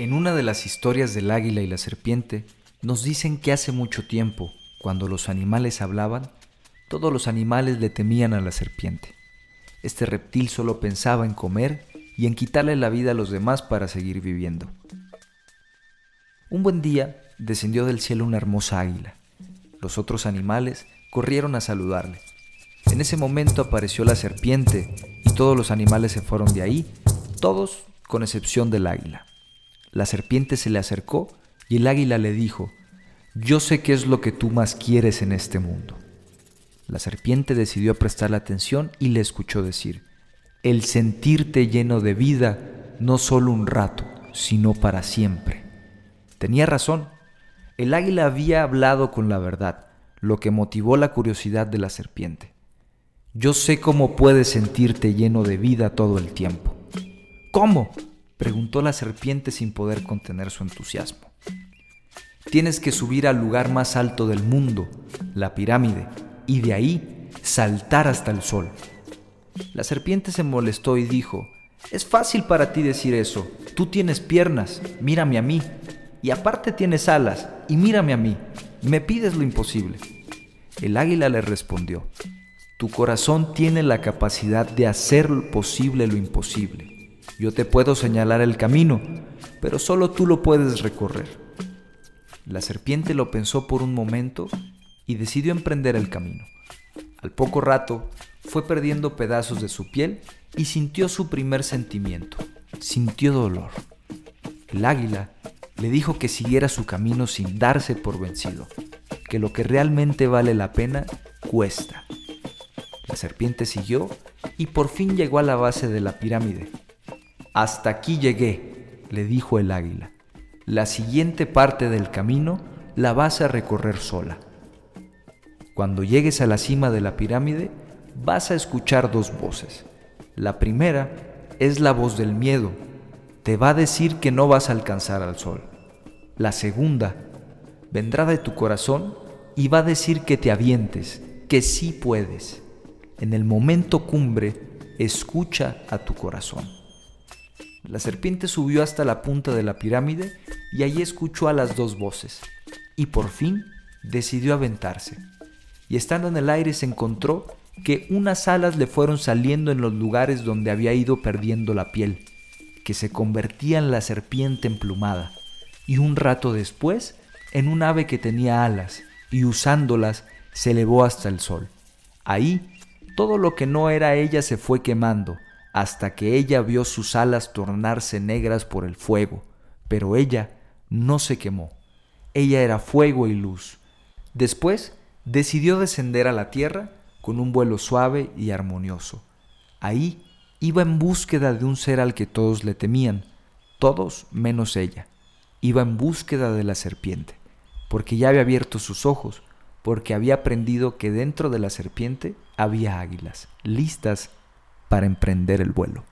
En una de las historias del águila y la serpiente, nos dicen que hace mucho tiempo, cuando los animales hablaban, todos los animales le temían a la serpiente. Este reptil solo pensaba en comer y en quitarle la vida a los demás para seguir viviendo. Un buen día descendió del cielo una hermosa águila. Los otros animales corrieron a saludarle. En ese momento apareció la serpiente y todos los animales se fueron de ahí, todos con excepción del águila. La serpiente se le acercó y el águila le dijo, Yo sé qué es lo que tú más quieres en este mundo. La serpiente decidió prestarle atención y le escuchó decir, El sentirte lleno de vida, no solo un rato, sino para siempre. Tenía razón. El águila había hablado con la verdad, lo que motivó la curiosidad de la serpiente. Yo sé cómo puedes sentirte lleno de vida todo el tiempo. ¿Cómo? Preguntó la serpiente sin poder contener su entusiasmo. Tienes que subir al lugar más alto del mundo, la pirámide, y de ahí saltar hasta el sol. La serpiente se molestó y dijo, es fácil para ti decir eso, tú tienes piernas, mírame a mí, y aparte tienes alas, y mírame a mí, me pides lo imposible. El águila le respondió, tu corazón tiene la capacidad de hacer posible lo imposible. Yo te puedo señalar el camino, pero solo tú lo puedes recorrer. La serpiente lo pensó por un momento y decidió emprender el camino. Al poco rato fue perdiendo pedazos de su piel y sintió su primer sentimiento. Sintió dolor. El águila le dijo que siguiera su camino sin darse por vencido, que lo que realmente vale la pena cuesta. La serpiente siguió y por fin llegó a la base de la pirámide, hasta aquí llegué, le dijo el águila. La siguiente parte del camino la vas a recorrer sola. Cuando llegues a la cima de la pirámide, vas a escuchar dos voces. La primera es la voz del miedo. Te va a decir que no vas a alcanzar al sol. La segunda vendrá de tu corazón y va a decir que te avientes, que sí puedes. En el momento cumbre, escucha a tu corazón. La serpiente subió hasta la punta de la pirámide y allí escuchó a las dos voces. Y por fin decidió aventarse. Y estando en el aire se encontró que unas alas le fueron saliendo en los lugares donde había ido perdiendo la piel, que se convertía en la serpiente emplumada, y un rato después en un ave que tenía alas, y usándolas se elevó hasta el sol. Ahí todo lo que no era ella se fue quemando, hasta que ella vio sus alas tornarse negras por el fuego, pero ella no se quemó. Ella era fuego y luz. Después decidió descender a la tierra con un vuelo suave y armonioso. Ahí iba en búsqueda de un ser al que todos le temían, todos menos ella. Iba en búsqueda de la serpiente, porque ya había abierto sus ojos, porque había aprendido que dentro de la serpiente había águilas, listas para emprender el vuelo.